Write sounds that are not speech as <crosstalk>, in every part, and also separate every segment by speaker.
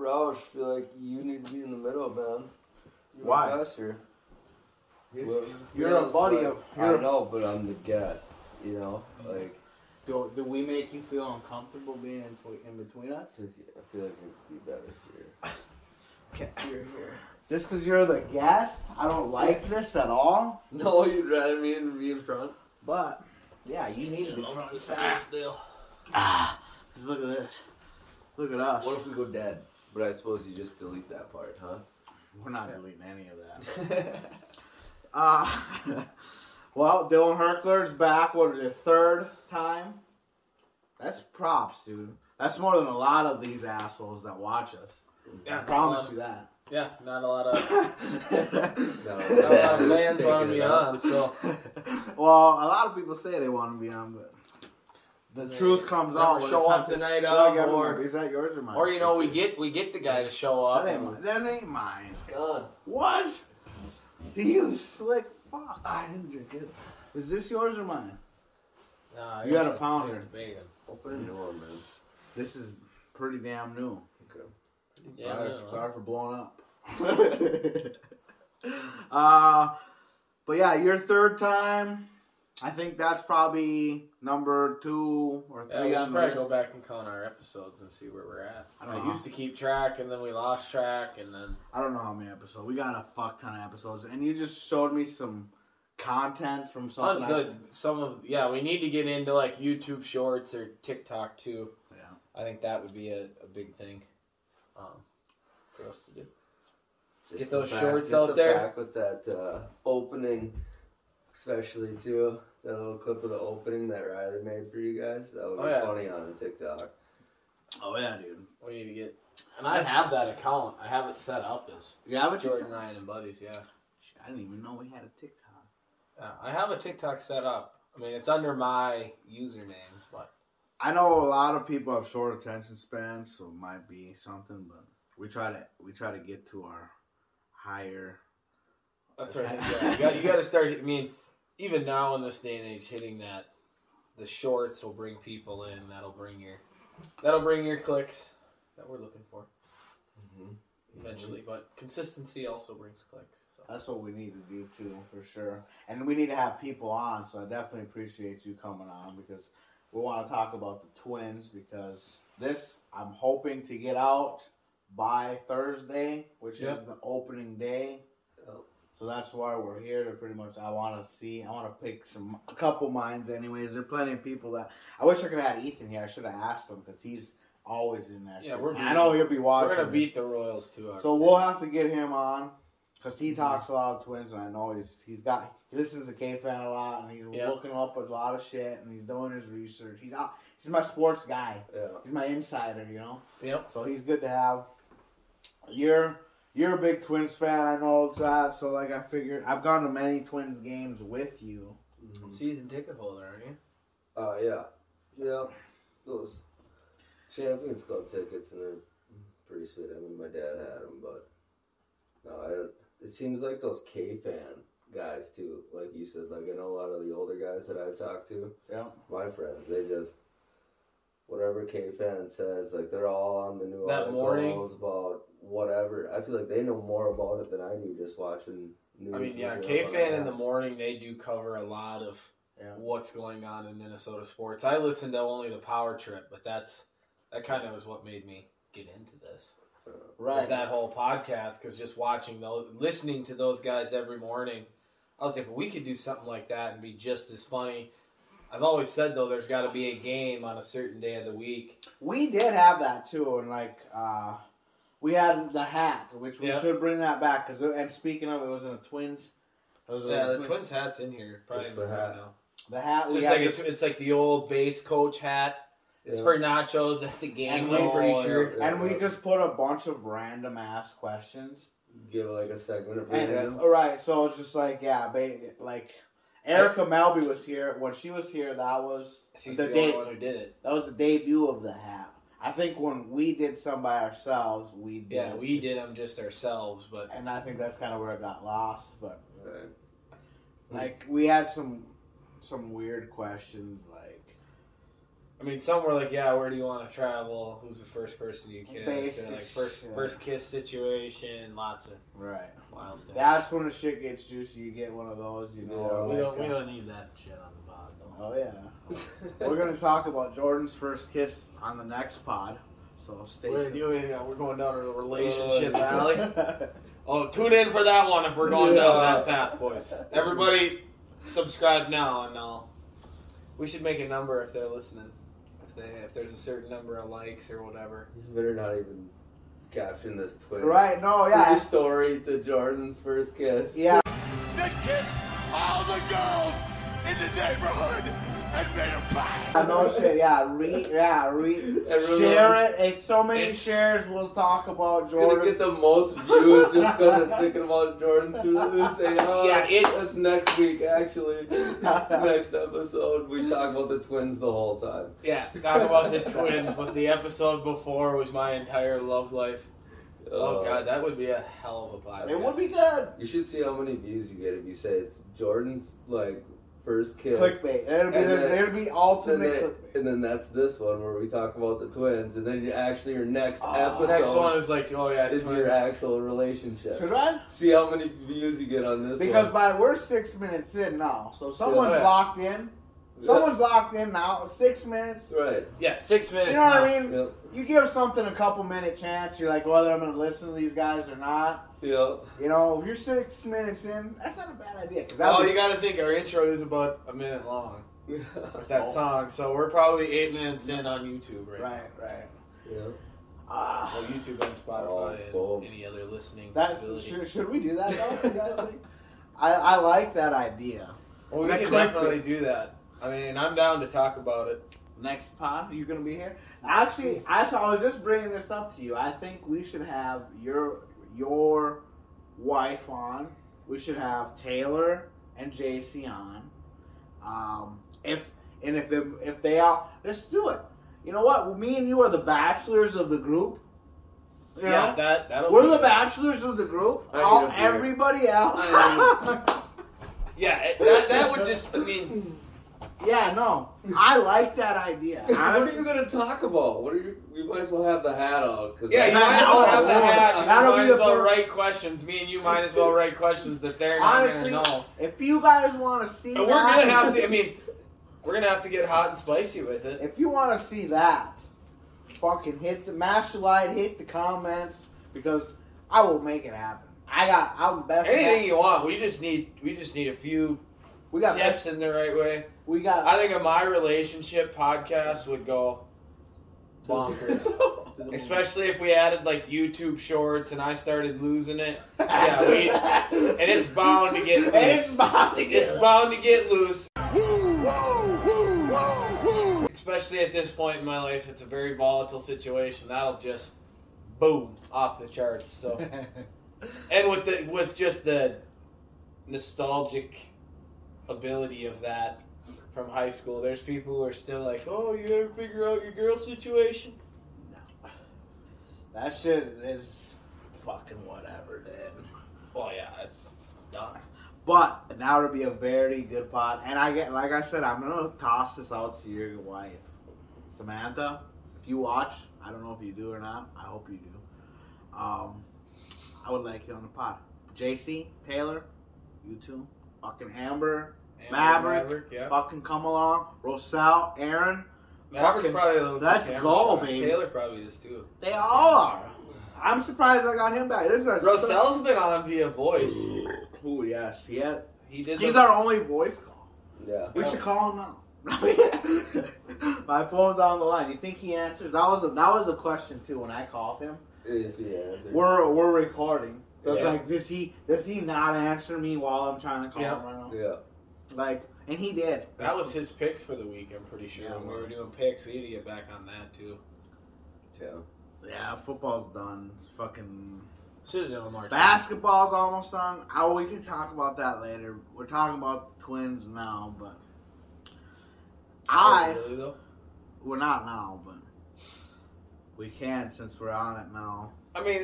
Speaker 1: Roush, feel like you need to be in the middle, man. You're
Speaker 2: Why?
Speaker 1: a Professor. Well,
Speaker 2: You're a
Speaker 1: feels
Speaker 2: buddy
Speaker 1: like-
Speaker 2: of.
Speaker 1: I
Speaker 2: You're,
Speaker 1: know, but I'm the guest. You know, like
Speaker 2: do, do we make you feel uncomfortable being in, tw- in between us?
Speaker 1: I feel like it would be better here. <laughs>
Speaker 2: Okay.
Speaker 1: You're here.
Speaker 2: Just because you're the guest, I don't like this at all.
Speaker 1: No, you'd rather me in be in front.
Speaker 2: But yeah, you need to be front and center
Speaker 1: Ah.
Speaker 2: still. Ah, just look at this. Look at us.
Speaker 1: What if we go dead? But I suppose you just delete that part, huh?
Speaker 2: We're not deleting any of that. <laughs> Uh, <laughs> well, Dylan Herkler's back. What is it? Third time. That's props, dude. That's more than a lot of these assholes that watch us. Yeah, I
Speaker 3: Yeah,
Speaker 2: promise you that.
Speaker 3: Yeah, not a lot of <laughs>
Speaker 1: No,
Speaker 3: not a lot of fans want to be on. So
Speaker 2: well, a lot of people say they want to be on, but the
Speaker 3: Yeah.
Speaker 2: truth comes
Speaker 3: Never
Speaker 2: out.
Speaker 3: show up the night of,
Speaker 2: everyone.
Speaker 3: or
Speaker 2: is that yours or mine?
Speaker 3: or you know we
Speaker 2: It's
Speaker 3: get we get the guy to show up.
Speaker 2: that ain't
Speaker 3: and-
Speaker 2: mine. That ain't mine.
Speaker 1: God.
Speaker 2: What? You slick fuck. I didn't drink it. Is this yours or mine?
Speaker 3: Nah,
Speaker 2: You got a
Speaker 3: you're
Speaker 2: pounder.
Speaker 1: Open a new one, man.
Speaker 2: This is pretty damn new.
Speaker 1: Okay.
Speaker 3: Yeah,
Speaker 2: sorry,
Speaker 3: know.
Speaker 2: sorry for blowing up. <laughs> uh, but yeah, your third time. I think that's probably number two or
Speaker 3: Yeah,
Speaker 2: three
Speaker 3: we
Speaker 2: on
Speaker 3: should
Speaker 2: the
Speaker 3: probably go back and count our episodes and see where we're at.
Speaker 2: I
Speaker 3: I,
Speaker 2: don't know.
Speaker 3: used to keep track, and then we lost track, and then
Speaker 2: I don't know how many episodes. We got a fuck ton of episodes, and you just showed me some content from something. I
Speaker 3: on the,
Speaker 2: said.
Speaker 3: some of yeah, we need to get into like YouTube Shorts or TikTok too.
Speaker 2: Yeah.
Speaker 3: I think that would be a, a big thing um, for us to do.
Speaker 1: Just
Speaker 3: Get
Speaker 1: the
Speaker 3: those
Speaker 1: fact-
Speaker 3: shorts
Speaker 1: just
Speaker 3: out
Speaker 1: the
Speaker 3: there.
Speaker 1: fact with that uh, opening, especially too. That little clip of the opening that Riley made for you guys. That would
Speaker 3: Oh,
Speaker 1: be
Speaker 3: yeah.
Speaker 1: funny on TikTok.
Speaker 2: Oh yeah, dude.
Speaker 3: We need to get, and I have that account. I have it set up as
Speaker 2: Yeah, but you.
Speaker 3: Jordan Ryan and buddies. Yeah.
Speaker 2: I didn't even know we had a TikTok.
Speaker 3: Yeah, I have a TikTok set up. I mean, it's under my username, but
Speaker 2: I know a lot of people have short attention spans, so it might be something, but we try to we try to get to our higher.
Speaker 3: that's right. Yeah, you got you got to start. I mean, even now in this day and age, hitting that, the shorts will bring people in. That'll bring your, that'll bring your clicks that we're looking for
Speaker 1: Mm-hmm.
Speaker 3: eventually. But consistency also brings clicks. So.
Speaker 2: That's what we need to do too, for sure. And we need to have people on, so I definitely appreciate you coming on because we want to talk about the twins because this I'm hoping to get out by Thursday, which
Speaker 3: Yep.
Speaker 2: is the opening day.
Speaker 1: Yep.
Speaker 2: So that's why we're here to pretty much. I want to see. I want to pick some a couple minds. Anyways, there are plenty of people that I wish I could have had Ethan here. I should have asked him because he's always in that
Speaker 3: Yeah,
Speaker 2: shit.
Speaker 3: we're Beating,
Speaker 2: I know he'll be watching.
Speaker 3: We're gonna beat the Royals too.
Speaker 2: So we'll have to get him on because he
Speaker 3: Mm-hmm.
Speaker 2: talks a lot of twins, and I know he's he's got he listens to KFAN a lot, and he's
Speaker 3: Yeah.
Speaker 2: looking up a lot of shit, and he's doing his research. He's out, he's my sports guy.
Speaker 1: Yeah.
Speaker 2: He's my insider, you know.
Speaker 3: Yep.
Speaker 2: So he's good to have. You're you're a big Twins fan, I know it's that. So like I figured I've gone to many Twins games with you.
Speaker 1: Mhm.
Speaker 3: Season ticket holder, aren't you?
Speaker 1: Uh, yeah. Yeah. Those Champions Club tickets, and they're pretty sweet. I mean, my dad had them, but no, I don't. It seems like those KFAN guys too. Like you said, like I know a lot of the older guys that I talk to.
Speaker 2: Yeah.
Speaker 1: My friends, they just whatever KFAN says, like they're all on the new
Speaker 3: That morning?
Speaker 1: about whatever. I feel like they know more about it than I do just watching news.
Speaker 3: I mean, yeah, KFAN in the morning they do cover a lot of
Speaker 2: Yeah.
Speaker 3: what's going on in Minnesota sports. I listen to only the Power Trip, but that's that kind of is what made me get into this.
Speaker 1: Uh,
Speaker 2: Right.
Speaker 3: That whole podcast because just watching those, listening to those guys every morning, I was like, we could do something like that and be just as funny. I've always said though, there's got to be a game on a certain day of the week.
Speaker 2: We did have that too, and like uh, we had the hat, which we
Speaker 3: Yeah.
Speaker 2: should bring that back. Cause and speaking of, it was in the Twins. It was
Speaker 3: Yeah, the
Speaker 2: Twins-
Speaker 3: Twins hat's in here, probably
Speaker 1: It's the
Speaker 3: right
Speaker 1: hat.
Speaker 3: now.
Speaker 2: The hat.
Speaker 3: It's
Speaker 2: we
Speaker 3: just
Speaker 2: had
Speaker 3: like
Speaker 2: the-
Speaker 3: it's, it's like the old base coach hat. It's
Speaker 1: Yeah.
Speaker 3: for nachos at the game.
Speaker 2: And
Speaker 3: I'm
Speaker 2: we- oh,
Speaker 3: pretty
Speaker 1: Oh,
Speaker 3: sure.
Speaker 1: yeah.
Speaker 2: and we just put a bunch of random ass questions.
Speaker 1: give like a segment of
Speaker 2: And,
Speaker 1: random.
Speaker 2: all right, so it's just like yeah, ba- like Erica Melby was here when she was here. That was
Speaker 3: She's
Speaker 2: the
Speaker 3: the,
Speaker 2: day-
Speaker 3: only one who did it.
Speaker 2: that was the debut of the hat. I think when we did some by ourselves, we did.
Speaker 3: Yeah, we did them just ourselves, but
Speaker 2: and I think that's kind of where it got lost. But
Speaker 1: Right.
Speaker 2: like we had some some weird questions like
Speaker 3: I mean, some were like, yeah, where do you want to travel? Who's the first person you kiss?
Speaker 2: Basic
Speaker 3: Or like first
Speaker 2: shit.
Speaker 3: first kiss situation. Lots of
Speaker 2: Right.
Speaker 3: wild things.
Speaker 2: That's when the shit gets juicy. You get one of those, you know.
Speaker 3: we
Speaker 2: like,
Speaker 3: don't we
Speaker 2: uh,
Speaker 3: don't need that shit on the pod though.
Speaker 2: Oh yeah. <laughs> We're gonna talk about Jordan's first kiss on the next pod. So stay
Speaker 3: We're
Speaker 2: tuned.
Speaker 3: doing. Uh, we're going down a relationship
Speaker 1: Oh,
Speaker 3: alley. <laughs> Oh, tune in for that one if we're going down that path, boys. <laughs> Everybody, subscribe now, and I'll. We should make a number if they're listening. If they if there's a certain number of likes or whatever.
Speaker 1: You better not even caption this tweet.
Speaker 2: right? No,
Speaker 1: Yeah.
Speaker 2: yeah,
Speaker 1: story to Jordan's first kiss.
Speaker 2: yeah.
Speaker 4: that kissed all the girls in the neighborhood and made a pact.
Speaker 2: I know shit. Yeah, re, yeah, re.
Speaker 1: Everyone-
Speaker 2: Share it. If so many shares, we'll talk about
Speaker 1: It's gonna get the most views just because it's thinking about Jordan Sulu saying, oh, <laughs>
Speaker 3: Yeah, it's-
Speaker 1: that's next week, actually. <laughs> next episode, we talk about the twins the whole time.
Speaker 3: Yeah, talk about the twins, but the episode before was my entire love life. Oh
Speaker 1: Uh,
Speaker 3: god, that would be a hell of a podcast.
Speaker 2: It would be good.
Speaker 1: You should see how many views you get if you say it's Jordan's, like, first kiss.
Speaker 2: Clickbait. It'll be,
Speaker 1: And then-
Speaker 2: it'll be
Speaker 1: And then,
Speaker 2: clickbait.
Speaker 1: and then that's this one where we talk about the twins, and then you actually your next
Speaker 2: Oh,
Speaker 1: episode
Speaker 3: Next one is like, oh yeah,
Speaker 1: is
Speaker 3: twins.
Speaker 1: your actual relationship.
Speaker 2: Should I?
Speaker 1: See how many views you get on this
Speaker 2: Because
Speaker 1: one.
Speaker 2: by we're six minutes in now, so someone's
Speaker 3: Yeah.
Speaker 2: locked in. Someone's locked in now. Six minutes.
Speaker 1: right.
Speaker 3: Yeah, six minutes.
Speaker 2: You know what
Speaker 3: now.
Speaker 2: I mean?
Speaker 1: Yep.
Speaker 2: You give something a couple minute chance. You're like whether I'm gonna listen to these guys or not.
Speaker 1: Yep.
Speaker 2: You know, if you're six minutes in, that's not a bad idea. Cause that
Speaker 3: Well,
Speaker 2: would-
Speaker 3: you got to think our intro is about a minute long with that
Speaker 2: Oh.
Speaker 3: song, so we're probably eight minutes in on YouTube right,
Speaker 2: right, right.
Speaker 1: yeah.
Speaker 2: Ah.
Speaker 3: Well, YouTube and Spotify
Speaker 1: Oh,
Speaker 3: and any other listening
Speaker 2: that's
Speaker 3: ability.
Speaker 2: should, should we do that though? <laughs> You guys think? I I like that idea.
Speaker 3: Well, we
Speaker 2: That
Speaker 3: can definitely do that. I mean, I'm down to talk about it.
Speaker 2: Next pod, you're gonna be here? Actually, actually, I was just bringing this up to you. I think we should have your your wife on. We should have Taylor and JC on. Um, if and if they, if they are, let's do it. You know what? Me and you are the bachelors of the group. You
Speaker 3: yeah,
Speaker 2: know?
Speaker 3: that that'll.
Speaker 2: We're
Speaker 3: be
Speaker 2: the
Speaker 3: good.
Speaker 2: bachelors of the group. All, everybody else. <laughs>
Speaker 3: Yeah, that that would just. I mean,
Speaker 2: yeah, no. I like that idea. <laughs>
Speaker 1: what are you gonna talk about? What are you? We might as well have the hat on. Cause
Speaker 3: yeah, you might as well have the
Speaker 2: that'll-
Speaker 3: hat. You
Speaker 2: that'll
Speaker 3: might
Speaker 2: be
Speaker 3: as
Speaker 2: the
Speaker 3: well
Speaker 2: fir-
Speaker 3: write questions. Me and you might as well write questions that they're not
Speaker 2: Honestly,
Speaker 3: gonna know.
Speaker 2: If you guys want to see,
Speaker 3: And we're
Speaker 2: that-
Speaker 3: gonna have to. I mean, we're gonna have to get hot and spicy with it.
Speaker 2: If you want to see that, fucking hit the master light, hit the comments because I will make it happen. I got, I'm best.
Speaker 3: Anything you want. We just need. We just need a few
Speaker 2: we got,
Speaker 3: tips in the right way.
Speaker 2: we got.
Speaker 3: I think a my relationship podcast would go bonkers. <laughs> Especially if we added like YouTube shorts and I started losing it. <laughs> Yeah, we- and it's bound to get loose.
Speaker 2: And it's bound to get
Speaker 3: It's bound to get loose.
Speaker 4: Woo, woo, woo, woo, woo.
Speaker 3: Especially at this point in my life, it's a very volatile situation. That'll just boom off the charts. So, <laughs> and with the with just the nostalgic ability of that from high school, there's people who are still like, "Oh, you ever figure out your girl situation?" No.
Speaker 2: That shit is fucking whatever, dude.
Speaker 3: Well, yeah, it's done.
Speaker 2: But that would be a very good pod. And I get, like I said, I'm gonna toss this out to your wife, Samantha. If you watch, I don't know if you do or not. I hope you do. Um, I would like you on the pod. JC Taylor, you two, fucking Amber,
Speaker 3: And
Speaker 2: Maverick,
Speaker 3: yeah.
Speaker 2: fucking come along. Roselle, Aaron,
Speaker 3: Maverick's
Speaker 2: fucking-
Speaker 3: probably a little too
Speaker 2: let's
Speaker 3: camera
Speaker 2: go,
Speaker 3: shy.
Speaker 2: baby.
Speaker 3: Taylor probably is too.
Speaker 2: they all are. I'm surprised I got him back. This is our
Speaker 3: Rosell's been on via voice.
Speaker 2: Oh yes, he had.
Speaker 3: He did.
Speaker 2: He's
Speaker 3: the,
Speaker 2: our only voice call.
Speaker 1: Yeah.
Speaker 2: We should call him now. <laughs> My phone's on the line. You think he answers? That was the, that was the question too when I called him.
Speaker 1: If he answers.
Speaker 2: We're we're recording, so it's like, does he does he not answer me while I'm trying to call
Speaker 3: Yeah.
Speaker 2: him right now?
Speaker 1: Yeah.
Speaker 2: Like, and he did.
Speaker 3: That was his picks for the week. I'm pretty sure
Speaker 2: Yeah,
Speaker 3: when we were doing picks, we need to get back on that too.
Speaker 1: Yeah.
Speaker 2: Yeah, football's done. Fucking
Speaker 3: Should have done more.
Speaker 2: basketball's almost done. Oh, we can talk about that later. We're talking about the twins now, but oh, I
Speaker 3: Oh, really though.
Speaker 2: we're not now, but we can since we're on it now.
Speaker 3: I mean,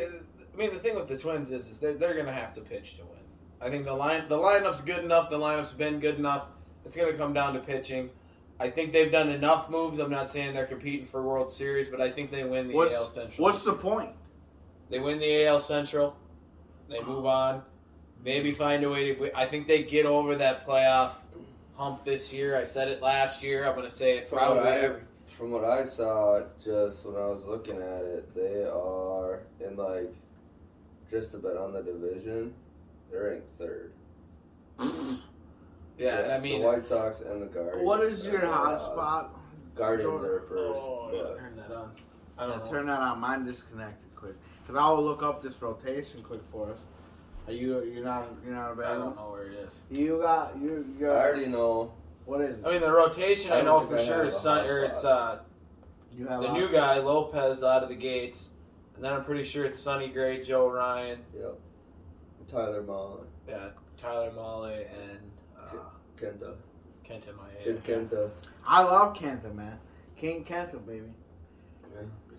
Speaker 3: I mean the thing with the Twins is, is they're, they're gonna have to pitch to win. I think the line the lineup's good enough. The lineup's been good enough. It's gonna come down to pitching. I think they've done enough moves. I'm not saying they're competing for World Series, but I think they win the
Speaker 2: What's
Speaker 3: AL Central.
Speaker 2: what's the point?
Speaker 3: They win the AL Central. They oh. move on. Maybe find a way to. I think they get over that playoff hump this year. I said it last year. I'm going to say it
Speaker 1: From
Speaker 3: probably.
Speaker 1: what I- From what I saw, just when I was looking at it, they are in like just about on the division. They're in third.
Speaker 3: yeah, I mean,
Speaker 1: the White Sox and the Guardians.
Speaker 2: What is your
Speaker 1: the
Speaker 2: hot
Speaker 1: odds.
Speaker 2: spot?
Speaker 1: Guardians are first,
Speaker 3: oh, yeah,
Speaker 1: but
Speaker 3: turn that on. I don't
Speaker 2: Yeah,
Speaker 3: know.
Speaker 2: turn that on. Mine disconnected quick. Cause I will look up this rotation quick for us. Are you you're not you're not
Speaker 3: I don't know where it is.
Speaker 2: You got you you
Speaker 1: I already know.
Speaker 2: what is it?
Speaker 3: I mean, the rotation I,
Speaker 1: I
Speaker 3: know for
Speaker 1: I
Speaker 3: sure
Speaker 1: have
Speaker 3: is
Speaker 1: a
Speaker 3: Sun, or it's uh,
Speaker 2: you have
Speaker 3: the
Speaker 2: a-
Speaker 3: new guy Lopez out of the gates, and then I'm pretty sure it's Sonny Gray, Joe Ryan,
Speaker 1: Yep. Tyler Mullen,
Speaker 3: yeah, Tyler Mahle, and uh,
Speaker 1: Kenta,
Speaker 3: Kenta Maeda.
Speaker 1: Big Kenta.
Speaker 2: I love Kenta, man. King Kenta, baby.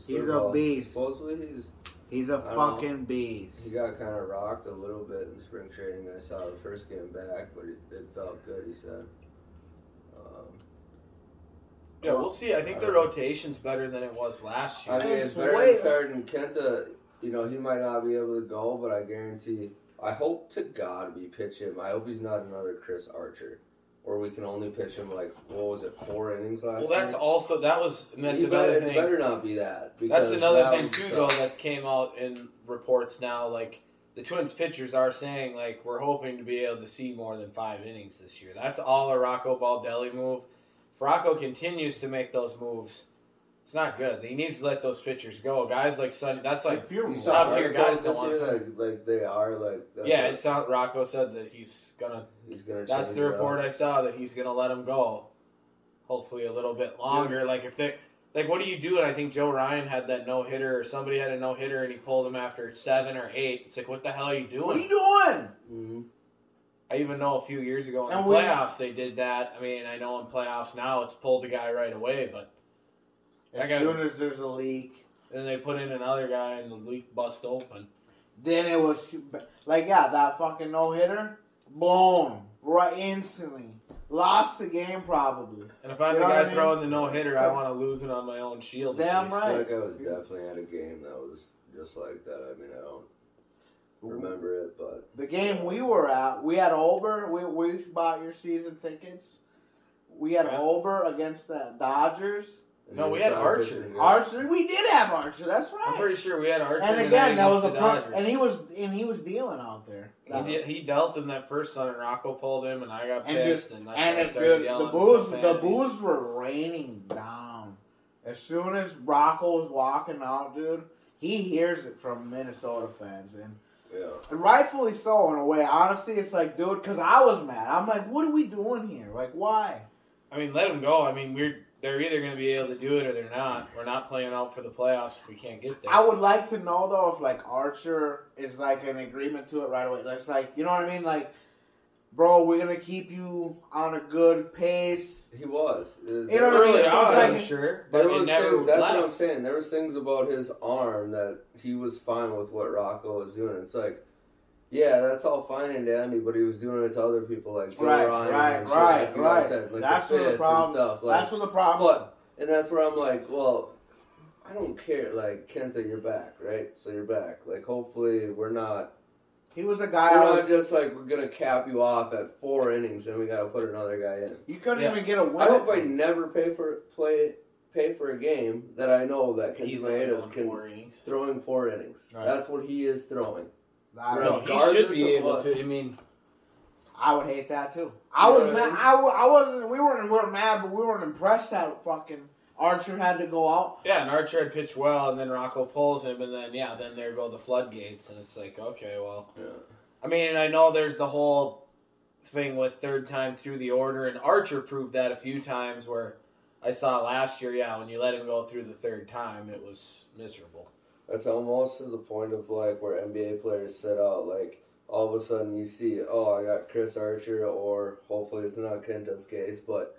Speaker 2: He's a
Speaker 1: Serval.
Speaker 2: beast.
Speaker 1: Supposedly he's
Speaker 2: He's a
Speaker 1: I don't know.
Speaker 2: fucking beast.
Speaker 1: he got kind of rocked a little bit in spring training. I saw the first game back, but it, it felt good. He said. Um,
Speaker 3: Yeah, we'll see. I think the rotation's better than it was last year.
Speaker 1: I mean,
Speaker 2: It's
Speaker 1: it's better
Speaker 2: way-
Speaker 1: than starting Kenta. You know, he might not be able to go, but I guarantee. I hope to God we pitch him. I hope he's not another Chris Archer, or we can only pitch him like what was it, four innings last year?
Speaker 3: well, that's
Speaker 1: year.
Speaker 3: also that was and that's
Speaker 1: You
Speaker 3: another
Speaker 1: better,
Speaker 3: thing.
Speaker 1: It better not be that.
Speaker 3: That's another
Speaker 1: that
Speaker 3: thing too, though. That's came out in reports now. Like the Twins pitchers are saying, like we're hoping to be able to see more than five innings this year. That's all a Rocco Baldelli move. If Rocco continues to make those moves, it's not good. He needs to let those pitchers go. Guys like Sonny, that's like
Speaker 2: If you're
Speaker 3: Top
Speaker 1: saw
Speaker 3: tier guys don't want
Speaker 1: year, like, like they are like.
Speaker 3: Yeah.
Speaker 1: what
Speaker 3: It's out. Rocco said that he's gonna.
Speaker 1: he's gonna.
Speaker 3: That's the
Speaker 1: it up.
Speaker 3: report I saw that he's gonna let him go. Hopefully a little bit longer. Like if they like what do you do? And I think Joe Ryan had that no hitter or somebody had a no hitter and he pulled him after seven or eight. It's like what the hell are you doing?
Speaker 2: What are you doing?
Speaker 1: Mhm.
Speaker 3: I even know a few years ago in
Speaker 2: And
Speaker 3: the
Speaker 2: we-
Speaker 3: playoffs they did that. I mean I know in playoffs now it's pull the guy right away, but
Speaker 2: As
Speaker 3: I got-
Speaker 2: soon as there's a leak,
Speaker 3: then they put in another guy and the leak bust open.
Speaker 2: then it was like yeah, that fucking no hitter, boom, right instantly. Lost the game probably.
Speaker 3: And if I'm
Speaker 2: You
Speaker 3: the guy
Speaker 2: I mean?
Speaker 3: throwing the no hitter, I want to lose it on my own shield.
Speaker 2: Damn
Speaker 3: least.
Speaker 1: I
Speaker 2: right.
Speaker 1: feel like I was definitely at a game that was just like that. I mean, I don't remember it, but
Speaker 2: The game we were at, we had Ober. We we bought your season tickets. We had
Speaker 3: Yeah.
Speaker 2: Ober against the Dodgers.
Speaker 1: And
Speaker 3: No, we had Archer.
Speaker 2: Archer, we did have Archer. That's right.
Speaker 3: I'm pretty sure we had Archer.
Speaker 2: And again, that was a
Speaker 3: against the
Speaker 2: and he was and he was dealing out there.
Speaker 3: He, did, he dealt him that first one, and Rocco pulled him, and I got
Speaker 2: And
Speaker 3: pissed, and that's
Speaker 2: and
Speaker 3: when I
Speaker 2: if
Speaker 3: started
Speaker 2: the, the
Speaker 3: at
Speaker 2: booze
Speaker 3: some
Speaker 2: the booze were raining down. As soon as Rocco was walking out, dude, he hears it from Minnesota fans, and
Speaker 1: Yeah.
Speaker 2: And rightfully so in a way. Honestly, it's like, dude, because I was mad. I'm like, what are we doing here? Like, why?
Speaker 3: I mean, let him go. I mean, we're they're either going to be able to do it or they're not. We're not playing out for the playoffs if we can't get there.
Speaker 2: I would like to know though if like Archer is like an agreement to it right away. That's like, you know what I mean? Like, bro, we're gonna keep you on a good pace.
Speaker 1: He was. It was-
Speaker 2: You know what I mean?
Speaker 3: Early
Speaker 2: It feels
Speaker 3: on,
Speaker 2: like
Speaker 3: I'm
Speaker 2: it-
Speaker 3: sure, but
Speaker 1: There
Speaker 3: it
Speaker 1: was
Speaker 3: never
Speaker 1: things, that's
Speaker 3: left.
Speaker 1: what I'm saying. There was things about his arm that he was fine with what Rocco was doing. It's like, yeah, that's all fine and dandy, but he was doing it to other people like Joe
Speaker 2: Right,
Speaker 1: Ryan
Speaker 2: right,
Speaker 1: and shit,
Speaker 2: right,
Speaker 1: like
Speaker 2: right.
Speaker 1: said, like
Speaker 2: That's
Speaker 1: the
Speaker 2: the problem-
Speaker 1: and stuff. Like,
Speaker 2: That's what the problem.
Speaker 1: but and that's where I'm like, well, I don't care. Like Kenta, you're back, right? So you're back. Like hopefully we're not.
Speaker 2: He was a guy.
Speaker 1: We're not
Speaker 2: was,
Speaker 1: just like we're gonna cap you off at four innings and we gotta put another guy in.
Speaker 2: you couldn't
Speaker 3: Yeah.
Speaker 2: even get a win.
Speaker 1: I hope I never pay for play pay for a game that I know that Kenta
Speaker 3: He's only
Speaker 1: Maeda's can throwing four innings.
Speaker 3: Right.
Speaker 1: That's what he is throwing.
Speaker 2: I,
Speaker 3: No, he should be able
Speaker 1: what-
Speaker 3: to. I mean,
Speaker 2: I would hate that too. I was
Speaker 1: I
Speaker 2: mad. I, I wasn't. We weren't. We weren't mad, but we weren't impressed that fucking Archer had to go out.
Speaker 3: yeah, and Archer had pitched well, and then Rocco pulls him, and then yeah, then there go the floodgates, and it's like, okay, well,
Speaker 1: Yeah.
Speaker 3: I mean, I know there's the whole thing with third time through the order, and Archer proved that a few times. Where I saw last year, yeah, when you let him go through the third time, it was miserable.
Speaker 1: That's almost to the point of like where NBA players sit out. Like all of a sudden you see, oh, I got Chris Archer, or hopefully it's not Kenta's case, but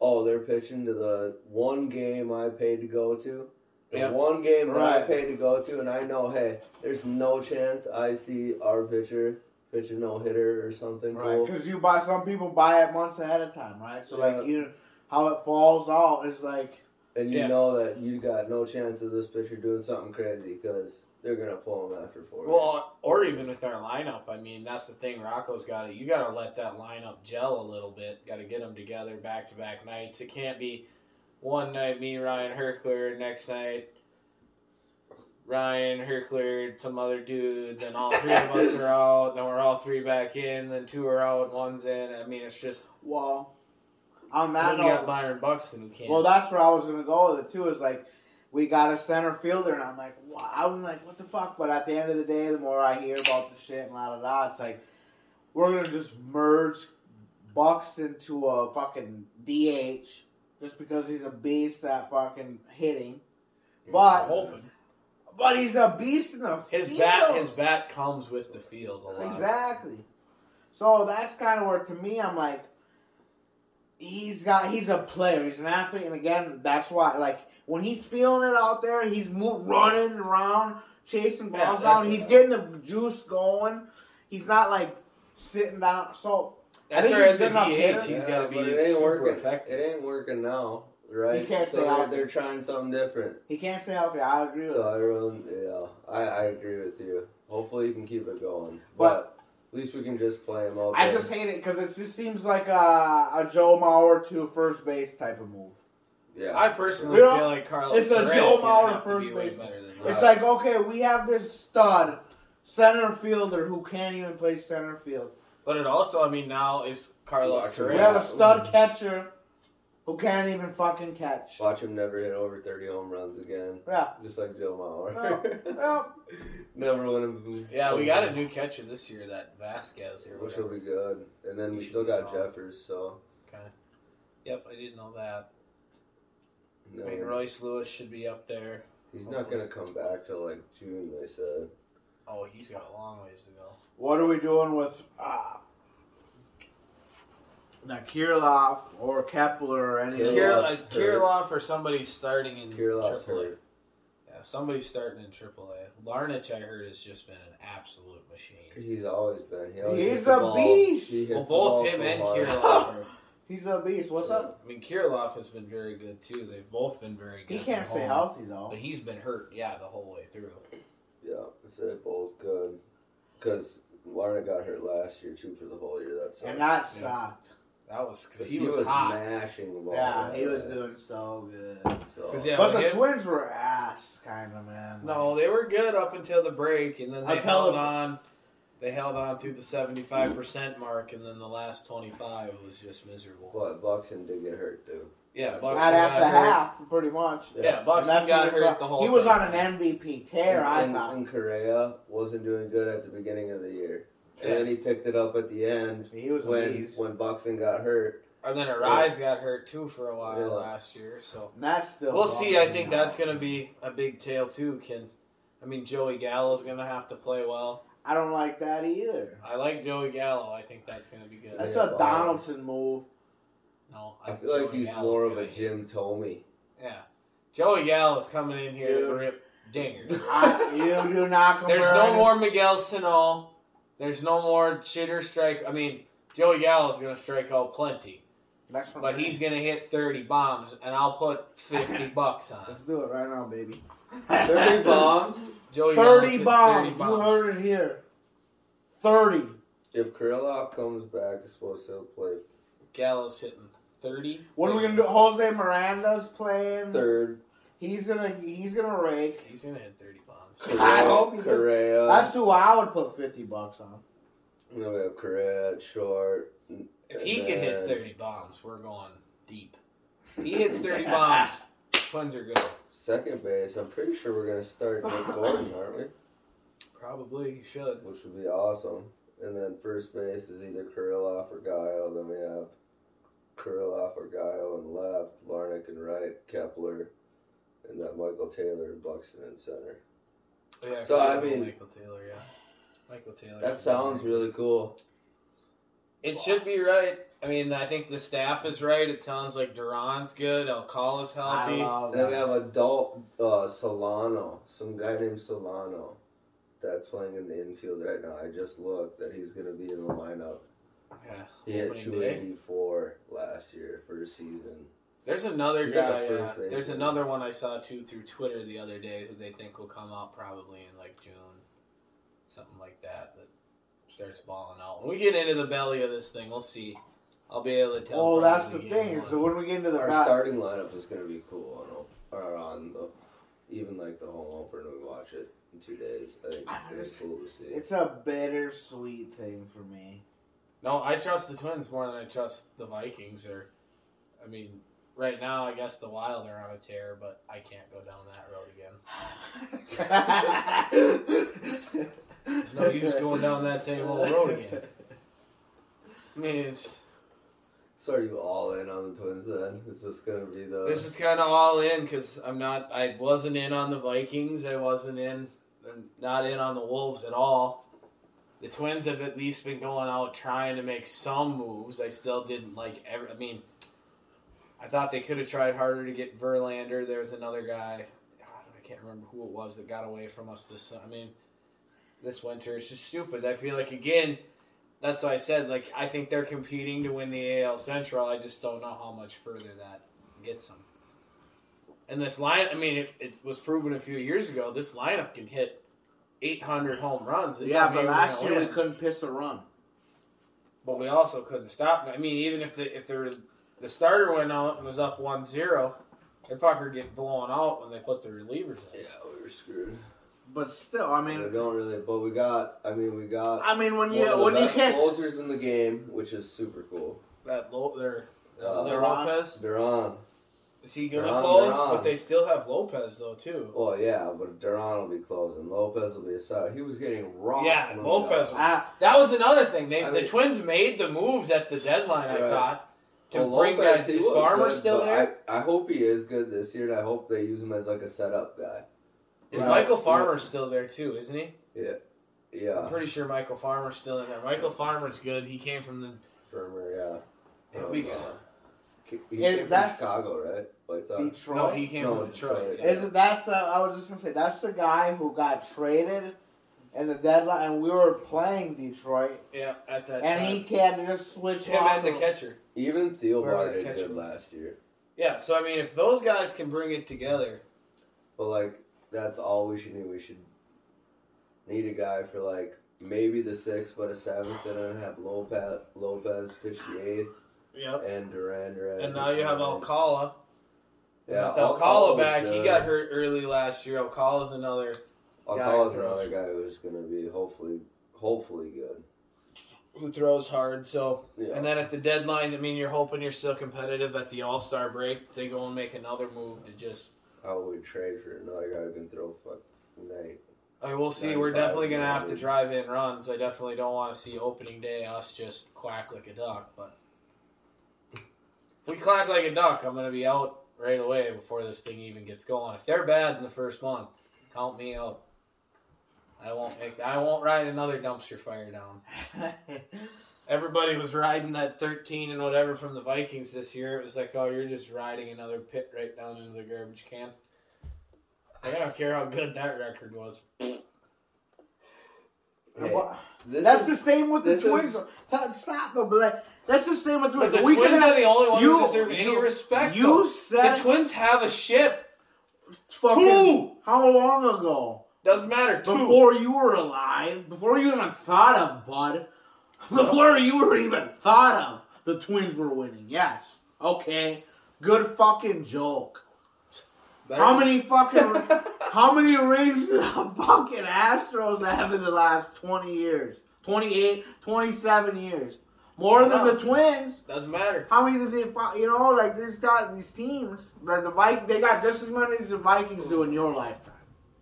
Speaker 1: oh, they're pitching to the one game I paid to go to. The
Speaker 3: Yeah.
Speaker 1: one game that I paid to go to, and I know, hey, there's no chance I see our pitcher pitch a no hitter or something
Speaker 2: Right,
Speaker 1: cool.
Speaker 2: because you buy some people buy it months ahead of time, right? So
Speaker 1: Yeah.
Speaker 2: like you, how it falls out is like
Speaker 1: And you
Speaker 3: Yeah.
Speaker 1: know that you got no chance of this pitcher doing something crazy because they're gonna pull him after four.
Speaker 3: Well, or even with our lineup, I mean, that's the thing. Rocco's got to you got to let that lineup gel a little bit. Got to get them together back to back nights. It can't be one night me, Ryan Herkler, next night Ryan Herkler, some other dude. Then all three of us <laughs> are out. Then we're all three back in. Then two are out, and one's in. I mean, it's just.
Speaker 2: well on
Speaker 3: Then
Speaker 2: that
Speaker 3: you got. Byron Buxton who can't.
Speaker 2: Well, that's where I was gonna go with it too. Is like we got a center fielder, and I'm like, wow. I'm like, what the fuck? But at the end of the day, the more I hear about the shit and la da da, it's like we're gonna just merge Buxton to a fucking DH just because he's a beast at fucking hitting. But
Speaker 3: hoping
Speaker 2: but he's a beast in the
Speaker 3: his
Speaker 2: field.
Speaker 3: bat his bat comes with the field a lot.
Speaker 2: Exactly. So that's kind of where, to me, I'm like, he's got, he's a player, he's an athlete, and again, that's why, like, when he's feeling it out there, he's mo- running around, chasing
Speaker 3: Yeah,
Speaker 2: balls down, he's getting the juice going. He's not like sitting down. So I
Speaker 3: That's
Speaker 2: think
Speaker 3: where
Speaker 2: he's
Speaker 3: as a
Speaker 2: good enough
Speaker 3: DH,
Speaker 2: hitter.
Speaker 3: he's
Speaker 1: Yeah,
Speaker 3: got to be
Speaker 1: but it ain't
Speaker 3: super
Speaker 1: working.
Speaker 3: effective.
Speaker 1: It ain't working now, right?
Speaker 2: He can't
Speaker 1: so
Speaker 2: stay
Speaker 1: they're,
Speaker 2: healthy.
Speaker 1: they're trying something different.
Speaker 2: he can't stay healthy. I agree with
Speaker 1: So
Speaker 2: him.
Speaker 1: I really, yeah, I, I agree with you. Hopefully, you can keep it going.
Speaker 2: But-
Speaker 1: But, at least we can just play him out.
Speaker 2: I just hate it because it just seems like a, a Joe Mauer to first base type of move.
Speaker 1: yeah.
Speaker 3: I personally
Speaker 2: You know,
Speaker 3: feel like Carlos
Speaker 2: it's a
Speaker 3: Correa's
Speaker 2: Joe Mauer
Speaker 3: to
Speaker 2: first
Speaker 3: be way
Speaker 2: baseman.
Speaker 3: better than
Speaker 1: Right.
Speaker 2: It's like, okay, we have this stud center fielder who can't even play center field.
Speaker 3: But it also, I mean, now is Carlos
Speaker 1: Watch him.
Speaker 2: We have a stud catcher who can't even fucking catch.
Speaker 1: Watch him never hit over 30 home runs again.
Speaker 2: Yeah.
Speaker 1: Just like Joe Mauer.
Speaker 2: Well, well, <laughs>
Speaker 1: never win him.
Speaker 3: Yeah, we got a new catcher this year, that Vasquez or
Speaker 1: Which will be good. And then
Speaker 3: He
Speaker 1: we still got
Speaker 3: solid.
Speaker 1: Jeffers, so.
Speaker 3: Okay. Yep, I didn't know that.
Speaker 1: No,
Speaker 3: I mean, Royce Lewis should be up there.
Speaker 1: he's not going to come back till like June, they said.
Speaker 3: Oh, he's got a long ways to go.
Speaker 2: what are we doing with uh, that Kirilloff or Kepler or any of
Speaker 1: Kirilloff.
Speaker 2: those?
Speaker 3: Kiril- uh,
Speaker 1: hurt.
Speaker 3: Kirilloff or somebody starting in
Speaker 1: Kirilloff's
Speaker 3: AAA.
Speaker 1: hurt.
Speaker 3: Yeah, somebody starting in AAA. Larnach, I heard, has just been an absolute machine.
Speaker 1: He's always been. He always
Speaker 2: He's a
Speaker 1: ball.
Speaker 2: beast.
Speaker 1: He
Speaker 3: Well, both him
Speaker 1: so
Speaker 3: and
Speaker 1: hard.
Speaker 3: Kirilloff. <laughs>
Speaker 2: He's a beast. What's
Speaker 1: Yeah.
Speaker 2: up?
Speaker 3: I mean, Kirilloff has been very good too. They've both been very good.
Speaker 2: He can't stay
Speaker 3: home.
Speaker 2: healthy though.
Speaker 3: But he's been hurt, yeah, the whole way through.
Speaker 1: Yeah, if they're both good. Because Larnach got hurt last year, too, for the whole year. That's
Speaker 2: And that
Speaker 3: Yeah.
Speaker 2: Sucked.
Speaker 3: That was because
Speaker 1: Because
Speaker 3: he, was, hot.
Speaker 1: mashing the ball.
Speaker 2: Yeah, he was doing so good.
Speaker 1: So,
Speaker 3: 'Cause, yeah,
Speaker 2: But
Speaker 3: but
Speaker 2: the
Speaker 3: him-
Speaker 2: Twins were ass, kind of man.
Speaker 3: No, they were good up until the break, and then they
Speaker 2: Until
Speaker 3: held
Speaker 2: the-
Speaker 3: on. They held on through the seventy-five percent mark, and then the last twenty-five was just miserable.
Speaker 1: But Buxton did get hurt, too.
Speaker 3: Yeah, Buxton
Speaker 2: Right after
Speaker 3: got
Speaker 2: half, pretty much.
Speaker 3: Yeah,
Speaker 2: And
Speaker 3: Buxton
Speaker 2: that's
Speaker 3: got hurt the whole.
Speaker 2: He was
Speaker 3: thing.
Speaker 2: on an MVP tear, I
Speaker 1: and,
Speaker 2: thought.
Speaker 1: and Correa wasn't doing good at the beginning of the year. And then he picked it up at the end
Speaker 2: He was
Speaker 1: when
Speaker 2: beast.
Speaker 1: when Buxton got hurt.
Speaker 3: And then Arraez got hurt too for a while
Speaker 1: Yeah.
Speaker 3: last year. So
Speaker 2: And that's still.
Speaker 3: we'll see. I think that's going to be a big tail too. Can I mean Joey Gallo's going to have to play well.
Speaker 2: I don't like that either.
Speaker 3: I like Joey Gallo. I think that's going to be good.
Speaker 2: That's
Speaker 1: Yeah,
Speaker 2: a
Speaker 1: but-
Speaker 2: Donaldson move.
Speaker 3: no,
Speaker 1: I feel like
Speaker 3: Joey
Speaker 1: he's
Speaker 3: Gallo's
Speaker 1: more of a. Jim Thome.
Speaker 3: Yeah, Joey Gallo's coming in here
Speaker 2: Dude.
Speaker 3: to rip dingers.
Speaker 2: I, you do not compare.
Speaker 3: There's no more Miguel Sano. There's no more chitter strike. I mean, Joey Gallo's going to strike out plenty,
Speaker 2: That's what
Speaker 3: but
Speaker 2: I'm
Speaker 3: he's going to hit 30 bombs, and I'll put 50 <laughs> bucks on. It.
Speaker 2: Let's do it right now, baby.
Speaker 1: 30 <laughs> bombs?
Speaker 3: Joey Gallo's
Speaker 2: 30 bombs.
Speaker 3: 30 bombs.
Speaker 2: You heard it here. 30.
Speaker 1: If Kirilloff comes back, he's supposed to play
Speaker 3: Gallo's hitting 30.
Speaker 2: What are we gonna do? Jose Miranda's playing.
Speaker 1: third.
Speaker 2: He's gonna he's gonna rake.
Speaker 3: He's going to hit 30 bombs.
Speaker 1: Correa,
Speaker 2: I hope he does.
Speaker 1: Correa.
Speaker 2: That's who I would put 50 bucks on.
Speaker 1: And then we have Correa at short.
Speaker 3: If he
Speaker 1: And
Speaker 3: can hit 30 bombs, we're going deep. If he hits 30 <laughs> bombs, Twins are good.
Speaker 1: Second base, I'm pretty sure we're going to start Nick <laughs> Gordon, aren't we?
Speaker 3: Probably he should.
Speaker 1: Which would be awesome. And then first base is either Kirilloff or Guile. Then we have Kirilloff or Guile in left, Larnach and right, Kepler, and then Michael Taylor and Buxton in center.
Speaker 3: Yeah,
Speaker 1: So, I mean-
Speaker 3: Michael Taylor, yeah. Michael Taylor.
Speaker 1: That sounds really cool.
Speaker 3: It should be right. I mean, I think the staff is right. It sounds like Duran's good. Alcala's
Speaker 2: I
Speaker 3: healthy.
Speaker 2: love
Speaker 1: Then we have adult uh, Solano, some guy named Solano, that's playing in the infield right now. I just looked that he's going to be in the lineup.
Speaker 3: Yeah.
Speaker 1: He hit
Speaker 3: Opening day.
Speaker 1: 284 last year for a season.
Speaker 3: There's another
Speaker 1: He's
Speaker 3: guy.
Speaker 1: first
Speaker 3: uh,
Speaker 1: baseman.
Speaker 3: there's another one I saw too through Twitter the other day who they think will come out probably in like June, something like that. That starts balling out. When we get into the belly of this thing, we'll see. I'll be able to tell.
Speaker 2: Well, that's the thing is
Speaker 3: one.
Speaker 2: that when we get into the
Speaker 1: Our
Speaker 2: bat,
Speaker 1: starting lineup is gonna be cool on op- or on the even like the home opener. We watch it in two days. I think it's
Speaker 2: just-
Speaker 1: gonna be cool to see.
Speaker 2: it's a bittersweet thing for me.
Speaker 3: No, I trust the Twins more than I trust the Vikings. Or, I mean, right now I guess the Wild are on a tear, but I can't go down that road again. There's <laughs> no use going down that same old road again. <laughs> I mean, it's,
Speaker 1: So are you all in on the Twins then? Is this gonna be the?
Speaker 3: this is kind of all in because I'm not. I wasn't in on the Vikings. I wasn't in. I'm not in on the Wolves at all. The Twins have at least been going out trying to make some moves. I still didn't like. Every, I mean, I thought they could have tried harder to get Verlander. There was another guy. God, I can't remember who it was that got away from us this. I mean, this winter it's just stupid. I feel like again. That's what I said like I think they're competing to win the AL Central. I just don't know how much further that gets them. And this line, I mean, it, it was proven a few years ago. This lineup can hit 800 home runs. It
Speaker 2: yeah, but last year we couldn't piss a run.
Speaker 3: But we also couldn't stop. I mean, even if the if the the starter went out and was up 1-0, that fucker get blown out when they put the relievers in.
Speaker 1: Yeah, we were screwed.
Speaker 2: But still, I
Speaker 1: we
Speaker 2: mean,
Speaker 1: don't really, but we got. I mean, we got
Speaker 2: I mean when
Speaker 1: one
Speaker 2: you
Speaker 1: of the
Speaker 2: when you
Speaker 1: best
Speaker 2: can't.
Speaker 1: closers in the game, which is super cool.
Speaker 3: That low, their
Speaker 1: Uh,
Speaker 3: their
Speaker 2: Duran?
Speaker 3: Lopez.
Speaker 1: Duran.
Speaker 3: Is he gonna
Speaker 1: Duran,
Speaker 3: close?
Speaker 1: Duran.
Speaker 3: But they still have Lopez though too.
Speaker 1: Well, yeah, but Duran will be closing. Lopez will be a side. He was getting rocked.
Speaker 3: Yeah, Lopez was-
Speaker 2: Ah,
Speaker 3: That was another thing. They
Speaker 1: I
Speaker 3: the
Speaker 1: mean-
Speaker 3: Twins made the moves at the deadline. I
Speaker 1: Right.
Speaker 3: thought to
Speaker 1: Well,
Speaker 3: bring
Speaker 1: Lopez,
Speaker 3: guys. Is Farmer
Speaker 1: good,
Speaker 3: still there?
Speaker 1: I, I hope he is good this year, and I hope they use him as like a setup guy.
Speaker 3: Is
Speaker 2: Right.
Speaker 3: Michael Farmer still there too? Isn't he? Yeah,
Speaker 1: yeah.
Speaker 3: I'm pretty sure Michael Farmer's still in there. Michael Farmer's good. He came from the.
Speaker 1: Firmer, yeah.
Speaker 3: Yeah,
Speaker 1: Um,
Speaker 3: we-
Speaker 1: he came from
Speaker 2: that's-
Speaker 1: Chicago, right? White Sox.
Speaker 2: Detroit.
Speaker 3: No, he came
Speaker 1: No,
Speaker 3: from Detroit.
Speaker 1: Detroit.
Speaker 3: yeah.
Speaker 2: Is it that's the I was just gonna say that's the guy who got traded in the deadline and we were playing Detroit
Speaker 3: Yeah, at that
Speaker 2: and
Speaker 3: time.
Speaker 2: he can't just switch
Speaker 3: him and the catcher.
Speaker 1: Even
Speaker 3: Whoever
Speaker 1: Thielbar did good last year,
Speaker 3: Yeah, so I mean, if those guys can bring it together,
Speaker 1: but like that's all we should need. We should need a guy for like maybe the sixth, but a seventh, and then have Lopez Lopez pitch the eighth,
Speaker 3: yep.
Speaker 1: and Duran Duran.
Speaker 3: And now you have. Alcala.
Speaker 1: Yeah,
Speaker 3: With
Speaker 1: Alcala
Speaker 3: Alcala
Speaker 1: was
Speaker 3: back. He got hurt early last year. Alcala's another
Speaker 1: Alcala's
Speaker 3: guy
Speaker 1: another
Speaker 3: throws-
Speaker 1: guy who's gonna be hopefully hopefully good.
Speaker 3: who throws hard. So
Speaker 1: Yeah.
Speaker 3: And then at the deadline, I mean, you're hoping you're still competitive at the All Star break. They go and make another move to just.
Speaker 1: How would we trade for another guy who can throw fuck night?
Speaker 3: I will see. We're definitely gonna have to drive in runs. I definitely don't want to see opening day us just quack like a duck. But if we quack like a duck, I'm gonna be out right away before this thing even gets going. If they're bad in the first month, count me out. I won't make. I won't ride another dumpster fire down. <laughs> Everybody was riding that 13 and whatever from the Vikings this year. It was like, oh, you're just riding another pit right down into the garbage can. I don't care how good that record was.
Speaker 1: Hey,
Speaker 2: that's
Speaker 1: is,
Speaker 2: the same with the Twins.
Speaker 1: is-
Speaker 2: Stop, the though, but like, that's the same with
Speaker 3: But
Speaker 2: Twins.
Speaker 3: the
Speaker 2: we
Speaker 3: Twins
Speaker 2: can
Speaker 3: are the only one
Speaker 2: you-
Speaker 3: who deserve any
Speaker 2: you-
Speaker 3: respect.
Speaker 2: you
Speaker 3: though.
Speaker 2: said
Speaker 3: the Twins have a ship.
Speaker 2: fucking
Speaker 3: Two!
Speaker 2: how long ago?
Speaker 3: Doesn't matter. Two.
Speaker 2: Before you were alive, before you even thought of Bud, <laughs> before you were even thought of, the Twins were winning. Yes. Okay. Good fucking joke. How many fucking <laughs> how many rings did the fucking Astros have in the last 20 years? 28, 27 years. More than the Twins.
Speaker 3: Doesn't matter.
Speaker 2: How many did they, you know, like these got these teams, like the Vikings, they got just as many as the Vikings do in your lifetime.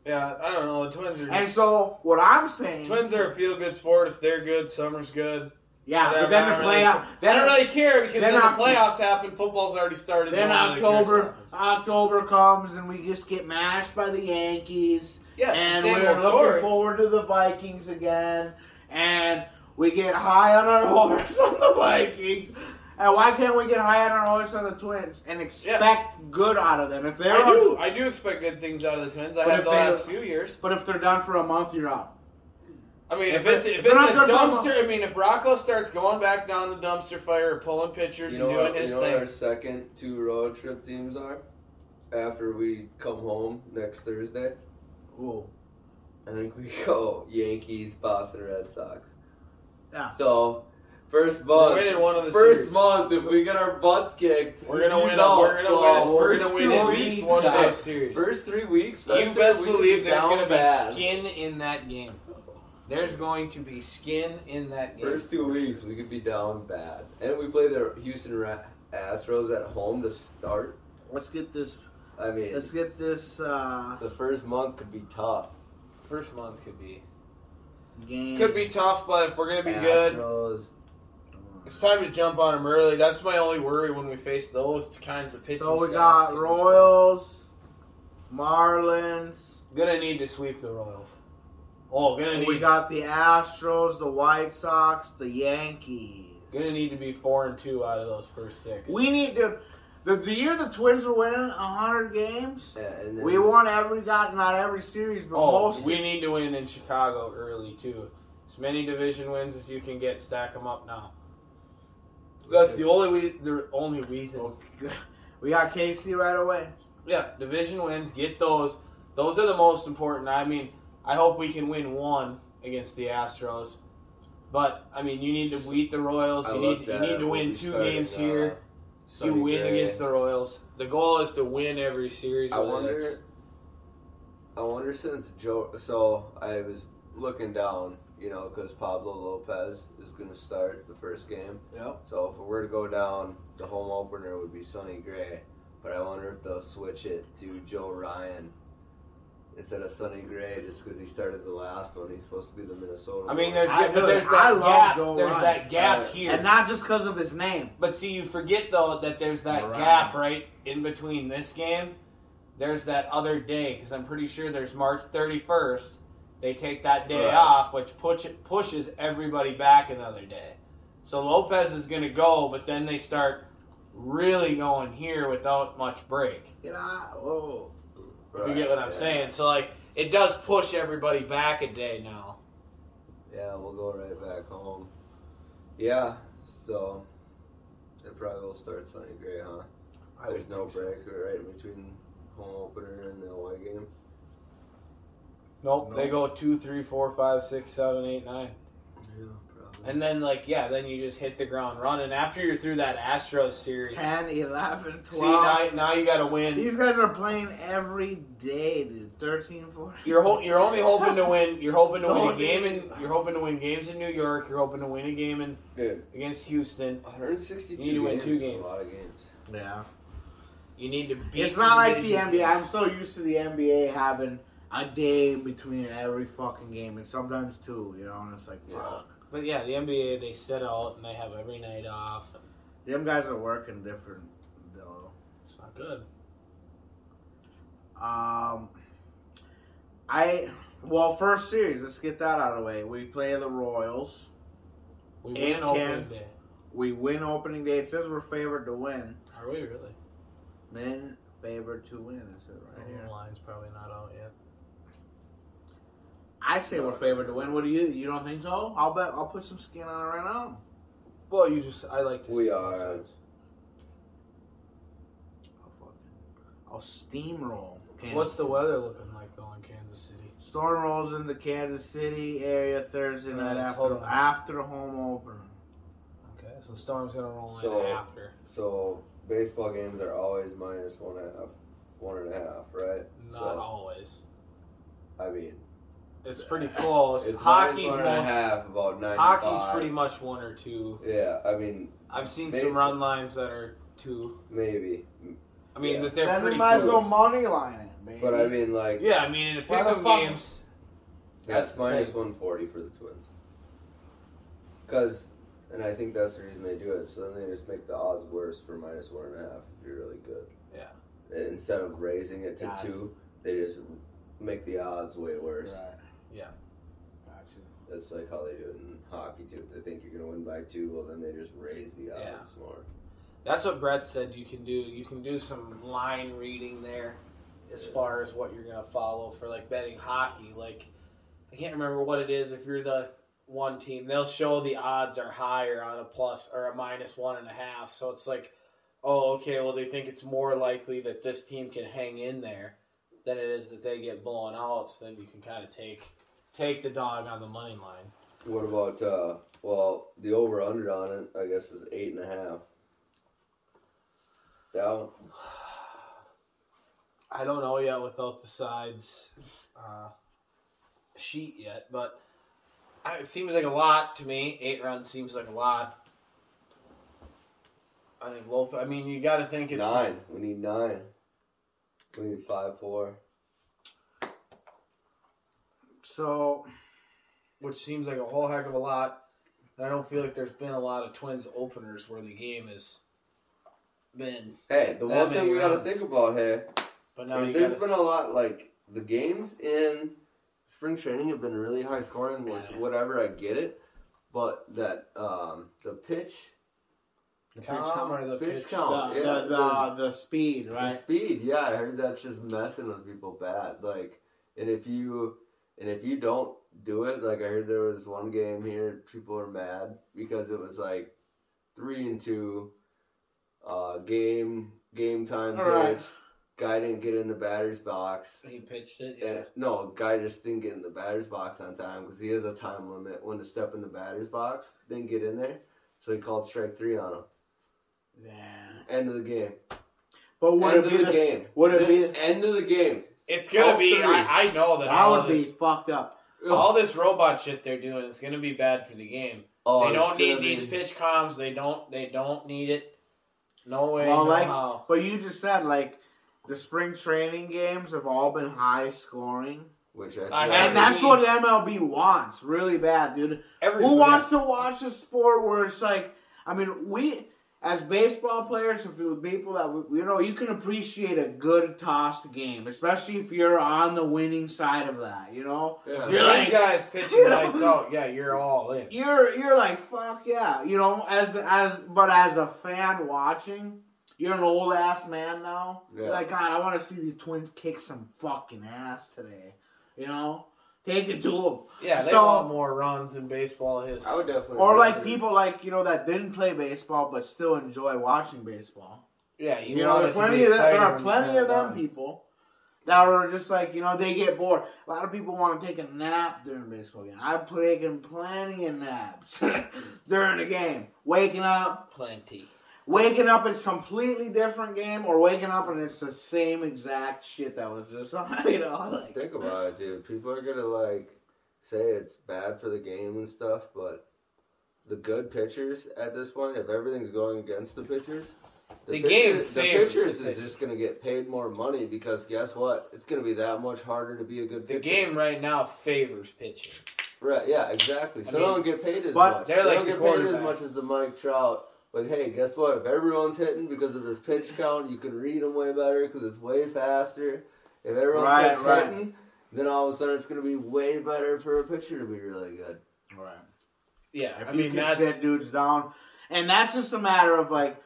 Speaker 3: Yeah, I don't know. The Twins are
Speaker 2: And so, what I'm saying,
Speaker 3: Twins are a feel good sport. If they're good, summer's good.
Speaker 2: yeah,
Speaker 3: Whatever,
Speaker 2: but then the
Speaker 3: don't really-
Speaker 2: playoff,
Speaker 3: I don't really care because
Speaker 2: then
Speaker 3: then the playoffs happen. Football's already started.
Speaker 2: then
Speaker 3: No one really cares what
Speaker 2: October. October comes and we just get mashed by the Yankees.
Speaker 3: Yeah,
Speaker 2: and we're looking
Speaker 3: story.
Speaker 2: forward to the Vikings again, and we get high on our <laughs> horse on the Vikings. And why can't we get high on our horse on the Twins and expect good out of them? If they're
Speaker 3: I do. I do expect good things out of the Twins. I
Speaker 2: But
Speaker 3: have the last few years.
Speaker 2: but if they're done for a month, you're out.
Speaker 3: I mean, if
Speaker 2: If
Speaker 3: it's if
Speaker 2: if
Speaker 3: it's a
Speaker 2: not good for 'em-
Speaker 3: dumpster, I mean, if Rocco starts going back down the dumpster fire, or pulling pitchers
Speaker 1: You know,
Speaker 3: and doing
Speaker 1: what, you
Speaker 3: his
Speaker 1: know what our second two road trip teams are? After we come home next Thursday,
Speaker 2: Ooh.
Speaker 1: I think we go Yankees, Boston Red Sox.
Speaker 2: Yeah.
Speaker 1: So, first
Speaker 3: we're
Speaker 1: month,
Speaker 3: winning one of the
Speaker 1: first
Speaker 3: series.
Speaker 1: month, if we get our butts kicked,
Speaker 3: We're gonna win. A,
Speaker 1: out
Speaker 3: we're gonna win.
Speaker 1: 12.
Speaker 3: We're
Speaker 1: First
Speaker 3: gonna win
Speaker 1: two
Speaker 3: at
Speaker 1: weeks,
Speaker 3: least one of those series.
Speaker 1: First three weeks,
Speaker 3: you
Speaker 1: Fester,
Speaker 3: best
Speaker 1: we could
Speaker 3: believe
Speaker 1: be
Speaker 3: there's going to be
Speaker 1: bad.
Speaker 3: skin in that game. There's going to be skin in that game.
Speaker 1: First two weeks, we could be down bad, and we play the Houston Ra- Astros at home to start.
Speaker 2: Let's get this.
Speaker 1: I mean,
Speaker 2: Let's get this uh,
Speaker 1: the first month could be tough.
Speaker 3: First month could be
Speaker 2: game.
Speaker 3: could be tough, but if we're gonna be good,
Speaker 1: Astros,
Speaker 3: it's time to jump on them early. That's my only worry when we face those kinds of pitching.
Speaker 2: So we got Royals, Marlins.
Speaker 3: Gonna need to sweep the Royals. Oh, gonna need
Speaker 2: We got the Astros, the White Sox, the Yankees.
Speaker 3: gonna need to be four and two out of those first six.
Speaker 2: We need to. The, the year the Twins were winning hundred games,
Speaker 1: yeah, and then
Speaker 2: we won every got not every series, but
Speaker 3: Oh,
Speaker 2: most.
Speaker 3: we need to win in Chicago early too. As many division wins as you can get, stack them up now. That's the only we, the only reason.
Speaker 2: we got KC right away.
Speaker 3: Yeah, division wins, get those. Those are the most important. I mean, I hope we can win one against the Astros. But I mean, you need to beat the Royals.
Speaker 1: I
Speaker 3: You need you need to
Speaker 1: we'll
Speaker 3: win two games
Speaker 1: uh,
Speaker 3: here. You win
Speaker 1: Gray.
Speaker 3: against the Royals. The goal is to win every series.
Speaker 1: I wonder.
Speaker 3: it's-
Speaker 1: I wonder since Joe. So I was looking down, you know, because Pablo Lopez is going to start the first game.
Speaker 2: Yep.
Speaker 1: So if it were to go down, the home opener would be Sonny Gray. But I wonder if they'll switch it to Joe Ryan instead of Sonny Gray, just because he started the last one. He's supposed to be the Minnesota.
Speaker 3: I mean, there's
Speaker 2: I
Speaker 3: but there's
Speaker 2: I
Speaker 3: that
Speaker 2: love
Speaker 3: gap.
Speaker 2: Joe
Speaker 3: There's
Speaker 2: Ryan.
Speaker 3: that gap
Speaker 1: Uh,
Speaker 3: here.
Speaker 2: And not just because of his name.
Speaker 3: But see, you forget though that there's that
Speaker 2: Right.
Speaker 3: gap right in between this game. There's that other day because I'm pretty sure there's March 31st. They take that day
Speaker 1: Right.
Speaker 3: off, which push, pushes everybody back another day. So Lopez is going to go, but then they start really going here without much break.
Speaker 2: You know, oh.
Speaker 3: If you get what I'm
Speaker 1: yeah.
Speaker 3: saying. So like, it does push everybody back a day now.
Speaker 1: Yeah, we'll go right back home. Yeah, so it probably will start Sonny Gray, huh?
Speaker 3: I
Speaker 1: There's no
Speaker 3: think so.
Speaker 1: break right in between home opener and the away game.
Speaker 3: Nope,
Speaker 2: No.
Speaker 3: they go two, three, four, five, six, seven, eight, nine.
Speaker 1: Yeah, probably.
Speaker 3: And then, like, yeah, then you just hit the ground running. After you're through that Astros series,
Speaker 2: 10, 11, 12.
Speaker 3: see now, now you got to win.
Speaker 2: These guys are playing every day, dude. 13, 14.
Speaker 3: You're ho- you're only hoping to win. You're hoping to <laughs> win a game in. You're hoping to win games in New York. You're hoping to win a game in
Speaker 1: Dude,
Speaker 3: against Houston.
Speaker 1: 162
Speaker 3: You need to win
Speaker 1: games
Speaker 3: two
Speaker 1: is
Speaker 3: games.
Speaker 1: a lot of games.
Speaker 2: Yeah.
Speaker 3: You need to beat.
Speaker 2: It's not like the NBA. I'm so used to the NBA having a day between every fucking game, and sometimes two, you know, and it's like,
Speaker 1: Yeah.
Speaker 2: fuck.
Speaker 3: But yeah, the NBA they set out and they have every night off.
Speaker 2: Them guys are working different, though.
Speaker 3: It's not good.
Speaker 2: Um, I well, first series. Let's get that out of the way. We play the Royals.
Speaker 3: We
Speaker 2: And
Speaker 3: win opening
Speaker 2: can-
Speaker 3: day.
Speaker 2: We win opening day. It says we're favored to win.
Speaker 3: Are we really?
Speaker 2: Men favored to win. Is it right
Speaker 3: The
Speaker 2: here?
Speaker 3: line's probably not out yet.
Speaker 2: I say we're favored to win. What do you? You don't think so? I'll bet. I'll put some skin on it right now.
Speaker 3: Well, you just I like to.
Speaker 1: We
Speaker 3: see
Speaker 1: are.
Speaker 3: both sides.
Speaker 2: Oh, I'll fucking. I'll steamroll. Kansas
Speaker 3: What's the weather looking like though in Kansas City?
Speaker 2: Storm rolls into Kansas City area Thursday night after
Speaker 3: hold
Speaker 2: after home opener.
Speaker 3: Okay, so Storm's gonna roll in
Speaker 1: So-
Speaker 3: after.
Speaker 1: So baseball games are always minus one and a half, one and a half, right?
Speaker 3: Not
Speaker 1: so
Speaker 3: always.
Speaker 1: I mean,
Speaker 3: It's pretty close.
Speaker 1: it's
Speaker 3: hockey's
Speaker 1: minus one and a half, about ninety
Speaker 3: hockey's pretty much one or two.
Speaker 1: Yeah, I mean
Speaker 3: I've seen
Speaker 1: Baseball.
Speaker 3: some run lines that are two.
Speaker 1: maybe,
Speaker 3: I mean
Speaker 1: Yeah.
Speaker 3: that they're
Speaker 2: then we
Speaker 3: pretty
Speaker 2: might as well
Speaker 3: close.
Speaker 2: money line it, baby.
Speaker 1: but I mean like
Speaker 3: Yeah, I mean in the
Speaker 2: Why the
Speaker 3: pick'em
Speaker 2: fuck-
Speaker 3: games.
Speaker 1: that's
Speaker 3: that's the
Speaker 1: one forty for the Twins. Cause, and I think that's the reason they do it. So then they just make the odds worse for minus one and a half if you're really good.
Speaker 3: Yeah.
Speaker 1: Instead of raising it to
Speaker 2: Gotcha.
Speaker 1: two, they just make the odds way worse.
Speaker 2: Right.
Speaker 3: Yeah.
Speaker 2: Gotcha.
Speaker 1: That's like how they do it in hockey too. If they think you're gonna win by two, well then they just raise the odds
Speaker 3: Yeah.
Speaker 1: more.
Speaker 3: That's what Brett said you can do. You can do some line reading there as
Speaker 1: Yeah.
Speaker 3: far as what you're gonna follow for like betting hockey. Like I can't remember what it is. If you're the one team, they'll show the odds are higher on a plus or a minus one and a half. So it's like, oh, okay, well they think it's more likely that this team can hang in there than it is that they get blown out. So then you can kind of take take the dog on the money line.
Speaker 1: What about uh? Well, the over under on it, I guess, is eight and a half. Down.
Speaker 3: I don't know yet without the sides uh, sheet yet, but it seems like a lot to me. Eight runs seems like a lot. I think Lopez. I mean, you got to think it's
Speaker 1: Nine. We need nine. We need five four.
Speaker 2: So
Speaker 3: which seems like a whole heck of a lot. I don't feel like there's been a lot of Twins openers where the game has been.
Speaker 1: Hey, the one thing we gotta think about here is there's
Speaker 3: gotta,
Speaker 1: been a lot like the games in spring training have been really high scoring, which
Speaker 3: Yeah.
Speaker 1: whatever I get it, but that um the pitch,
Speaker 2: the pitch count,
Speaker 3: or the
Speaker 1: pitch
Speaker 3: pitch
Speaker 1: count.
Speaker 2: the,
Speaker 1: yeah,
Speaker 2: the, the, the speed,
Speaker 1: the speed, yeah, I heard that's just messing with people bad. Like, and if you and if you don't do it, like I heard there was one game here, people were mad because it was like three and two, uh, game game time pitch.
Speaker 2: Alright.
Speaker 1: Guy didn't get in the batter's box.
Speaker 3: He pitched it. Yeah.
Speaker 1: And no, guy just didn't get in the batter's box on time because he has a time limit when to step in the batter's box. Didn't get in there, so he called strike three on him.
Speaker 2: Yeah.
Speaker 1: End of the game.
Speaker 2: But would
Speaker 1: end
Speaker 2: it be
Speaker 1: of the
Speaker 2: the,
Speaker 1: game.
Speaker 2: Would it
Speaker 1: This
Speaker 2: be?
Speaker 1: end of the game?
Speaker 3: It's gonna
Speaker 1: All
Speaker 3: be.
Speaker 1: three.
Speaker 3: I, I know that.
Speaker 2: That
Speaker 3: all
Speaker 2: would be fucked up.
Speaker 3: all this robot shit they're doing is gonna be bad for the game.
Speaker 1: Oh,
Speaker 3: they don't need
Speaker 1: gonna
Speaker 3: these pitch comms. They don't. They don't need it. No way.
Speaker 2: Well,
Speaker 3: no
Speaker 2: like-
Speaker 3: how.
Speaker 2: But you just said like the spring training games have all been high scoring,
Speaker 1: Which I,
Speaker 3: I
Speaker 2: and that's what MLB wants really bad, dude.
Speaker 3: Every,
Speaker 2: Who wants to watch a sport where it's like, I mean, we as baseball players, if you people that you know, you can appreciate a good tossed game, especially if you're on the winning side of that. You know,
Speaker 1: Yeah.
Speaker 2: You're
Speaker 3: these
Speaker 2: like-
Speaker 3: guys <laughs> pitching
Speaker 2: you know?
Speaker 3: lights out, yeah, you're all in.
Speaker 2: you're you're like fuck yeah, you know, as as but as a fan watching. You're an old ass man now.
Speaker 1: Yeah.
Speaker 2: Like, God, I want to see these twins kick some fucking ass today. You know, take it to them.
Speaker 3: Yeah, they
Speaker 2: So-
Speaker 3: want more runs in baseball. His
Speaker 1: I would definitely.
Speaker 2: Or like
Speaker 1: rather-
Speaker 2: people like you know that didn't play baseball but still enjoy watching baseball.
Speaker 3: yeah, you,
Speaker 2: You, know, there are plenty of them, there are plenty of them
Speaker 3: turn
Speaker 2: people that are just like you know they get bored. A lot of people want to take a nap during baseball game. I've taken plenty of naps <laughs> during the game. Waking up.
Speaker 3: Plenty.
Speaker 2: Waking up is completely different game, or waking up and it's the same exact shit that was just on. <laughs> You know, like
Speaker 1: Think about it, dude. People are gonna like say it's bad for the game and stuff, but the good pitchers at this point, if everything's going against the pitchers,
Speaker 3: The game
Speaker 1: pitchers, the pitchers
Speaker 3: the
Speaker 1: is just gonna get paid more money because guess what? It's gonna be that much harder to be a good pitcher.
Speaker 3: The
Speaker 1: pitcher.
Speaker 3: game right now favors pitching.
Speaker 1: right? Yeah, exactly. So
Speaker 3: I
Speaker 1: they don't get paid as
Speaker 2: but
Speaker 1: much.
Speaker 3: they're
Speaker 1: they
Speaker 3: like
Speaker 1: don't
Speaker 3: the
Speaker 1: get paid as much as the Mike Trout. But hey, guess what? If everyone's hitting because of this pitch count, you can read them way better because it's way faster. If everyone
Speaker 2: Right,
Speaker 1: starts
Speaker 2: right.
Speaker 1: hitting, then all of a sudden it's going to be way better for a pitcher to be really good.
Speaker 2: right.
Speaker 3: Yeah,
Speaker 2: If
Speaker 3: I
Speaker 2: you
Speaker 3: mean
Speaker 2: can
Speaker 3: that's
Speaker 2: sit dudes down, and that's just a matter of like,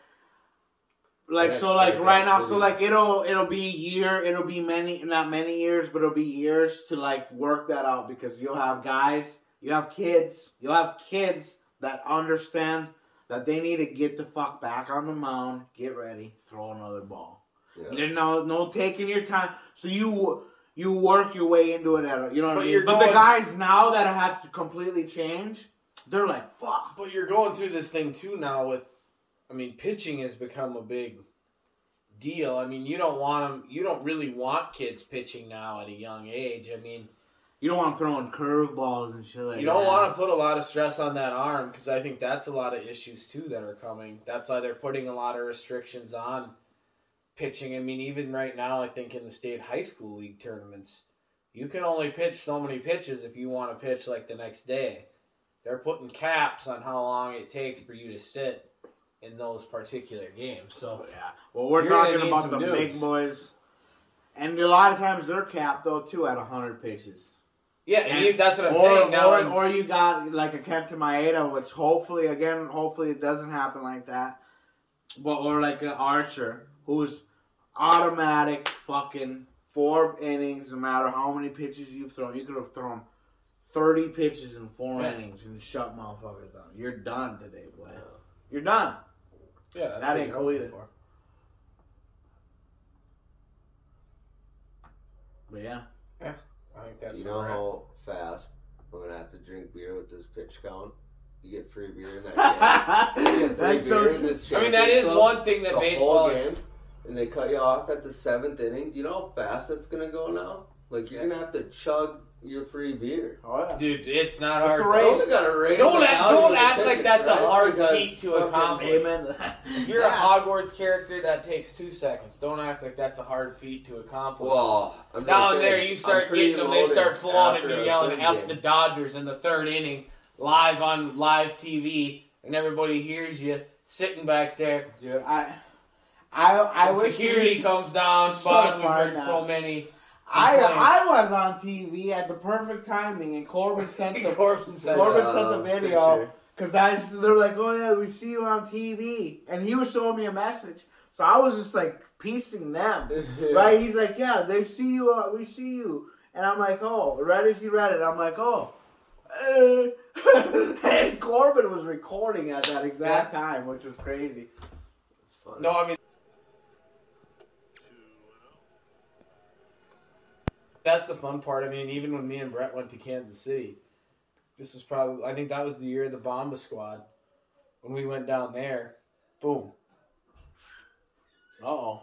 Speaker 2: like
Speaker 1: Yeah,
Speaker 2: so, like
Speaker 1: strike
Speaker 2: right now, so like it'll it'll be year, it'll be many, not many years, but it'll be years to like work that out because you'll have guys, you have kids, you'll have kids that understand that they need to get the fuck back on the mound, get ready, throw another ball.
Speaker 1: Yeah.
Speaker 2: There's no no taking your time. So you you work your way into it. At, you know what
Speaker 3: But
Speaker 2: I mean?
Speaker 3: you're
Speaker 2: But the guys now that have to completely change, they're like fuck.
Speaker 3: But you're going through this thing too now with, I mean, pitching has become a big deal. I mean, you don't want them. You don't really want kids pitching now at a young age. I mean,
Speaker 2: You don't want throwing curveballs and shit like that.
Speaker 3: you don't
Speaker 2: that.
Speaker 3: want to put a lot of stress on that arm because I think that's a lot of issues too that are coming. That's why they're putting a lot of restrictions on pitching. I mean, even right now, I think in the state high school league tournaments, you can only pitch so many pitches if you want to pitch like the next day. They're putting caps on how long it takes for you to sit in those particular games. So oh,
Speaker 2: Yeah. Well, we're talking about the
Speaker 3: dudes.
Speaker 2: big boys, and a lot of times they're capped though too at hundred pitches.
Speaker 3: Yeah, and you, that's what I'm
Speaker 2: or,
Speaker 3: saying. Now,
Speaker 2: or, or you got like a Kenta Maeda, which hopefully, again, hopefully it doesn't happen like that. But or like an Archer, who's automatic fucking four innings, no matter how many pitches you've thrown. You could have thrown thirty pitches in four
Speaker 3: Yeah.
Speaker 2: innings and shut motherfuckers down. You're done today, boy.
Speaker 1: Yeah.
Speaker 2: You're done.
Speaker 3: Yeah, that's
Speaker 2: That ain't
Speaker 3: hoping
Speaker 2: completed.
Speaker 3: for.
Speaker 2: But yeah. yeah.
Speaker 3: I think that's
Speaker 1: you know
Speaker 3: we're
Speaker 1: how fast I'm gonna have to drink beer with this pitch count? You get free beer in that <laughs> can. You get free
Speaker 2: That's so
Speaker 1: beer in
Speaker 2: true.
Speaker 1: this
Speaker 3: I mean, that is one thing that
Speaker 1: the
Speaker 3: baseball
Speaker 1: whole
Speaker 3: is.
Speaker 1: game, and they cut you off at the seventh inning. Do you know how fast that's gonna go now? Like you're gonna have to chug your free beer.
Speaker 2: Oh yeah.
Speaker 3: Dude, it's not
Speaker 2: It's
Speaker 3: hard.
Speaker 2: a race.
Speaker 1: Gotta raise
Speaker 3: Don't
Speaker 1: the
Speaker 3: act-
Speaker 1: value
Speaker 3: don't act
Speaker 1: the
Speaker 3: like
Speaker 1: tickets,
Speaker 3: that's a hard
Speaker 1: Because
Speaker 3: feat to accomplish.
Speaker 2: Amen. <laughs>
Speaker 3: If you're a Hogwarts character, that takes two seconds. Don't act like that's a hard feat to accomplish.
Speaker 1: Well, I'm just
Speaker 3: Down there, you start getting them. They start flowing, and you're yelling
Speaker 1: third
Speaker 3: "F the Dodgers" in the third inning, live on live TV, and everybody hears you sitting back there.
Speaker 2: Dude, I, I, I
Speaker 3: And
Speaker 2: wish
Speaker 3: security comes down.
Speaker 2: so
Speaker 3: Spot, we've heard
Speaker 2: now.
Speaker 3: so many.
Speaker 2: I. I was on TV at the perfect timing, and Corbin <laughs> sent the
Speaker 3: Corbin sent
Speaker 2: Corbin sent the video because I they're like, oh yeah, we see you on TV, and he was showing me a message, so I was just like piecing them, <laughs> right? He's like, yeah, they see you, uh, we see you, and I'm like, oh, right as he read it, I'm like, oh. uh," <laughs> and Corbin was recording at that exact time, which was crazy.
Speaker 3: No, I mean. That's the fun part. I mean, even when me and Brett went to Kansas City, this was probably, I think that was the year of the Bomba squad. When we went down there, boom.
Speaker 2: Uh oh.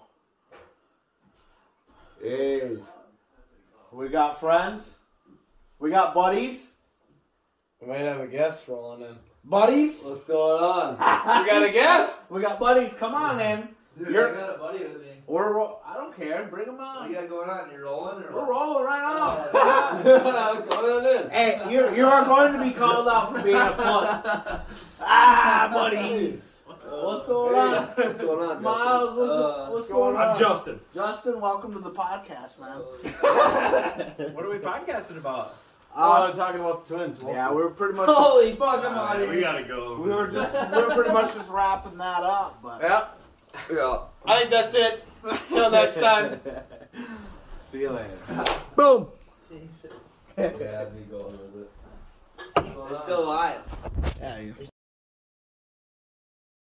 Speaker 1: Is
Speaker 2: We got friends. We got buddies.
Speaker 3: We might have a guest rolling in.
Speaker 2: Buddies.
Speaker 1: what's going on?
Speaker 3: We got a guest! <laughs>
Speaker 2: We got buddies. Come on in.
Speaker 5: Dude,
Speaker 2: You're-
Speaker 5: I got a buddy with me.
Speaker 2: We're. ro- I don't care. Bring them
Speaker 5: What
Speaker 2: on.
Speaker 5: you got going on? You're rolling or
Speaker 2: We're rolling right now.
Speaker 1: Come on in.
Speaker 2: hey, you you are going to be called out for being a puss. <laughs> Ah, buddies. What's going
Speaker 1: Hey,
Speaker 2: on? <laughs>
Speaker 1: What's going on,
Speaker 2: Miles, what's,
Speaker 5: Uh,
Speaker 2: what's going on?
Speaker 6: I'm Justin.
Speaker 2: Justin, welcome to the podcast, man. <laughs>
Speaker 6: What are we podcasting about?
Speaker 2: Uh,
Speaker 3: talking about the twins.
Speaker 2: yeah, we were pretty much.
Speaker 1: Holy fuck! I'm out
Speaker 6: Uh,
Speaker 1: of
Speaker 6: we gotta go.
Speaker 2: We were just we were pretty much just wrapping that up, but.
Speaker 3: Yep.
Speaker 1: Yeah.
Speaker 3: I think that's it. <laughs> Till next time. <laughs>
Speaker 2: See you later.
Speaker 3: Boom. Jesus. <laughs>
Speaker 1: yeah, I'd be going with it.
Speaker 5: We're still alive.
Speaker 2: Yeah, you-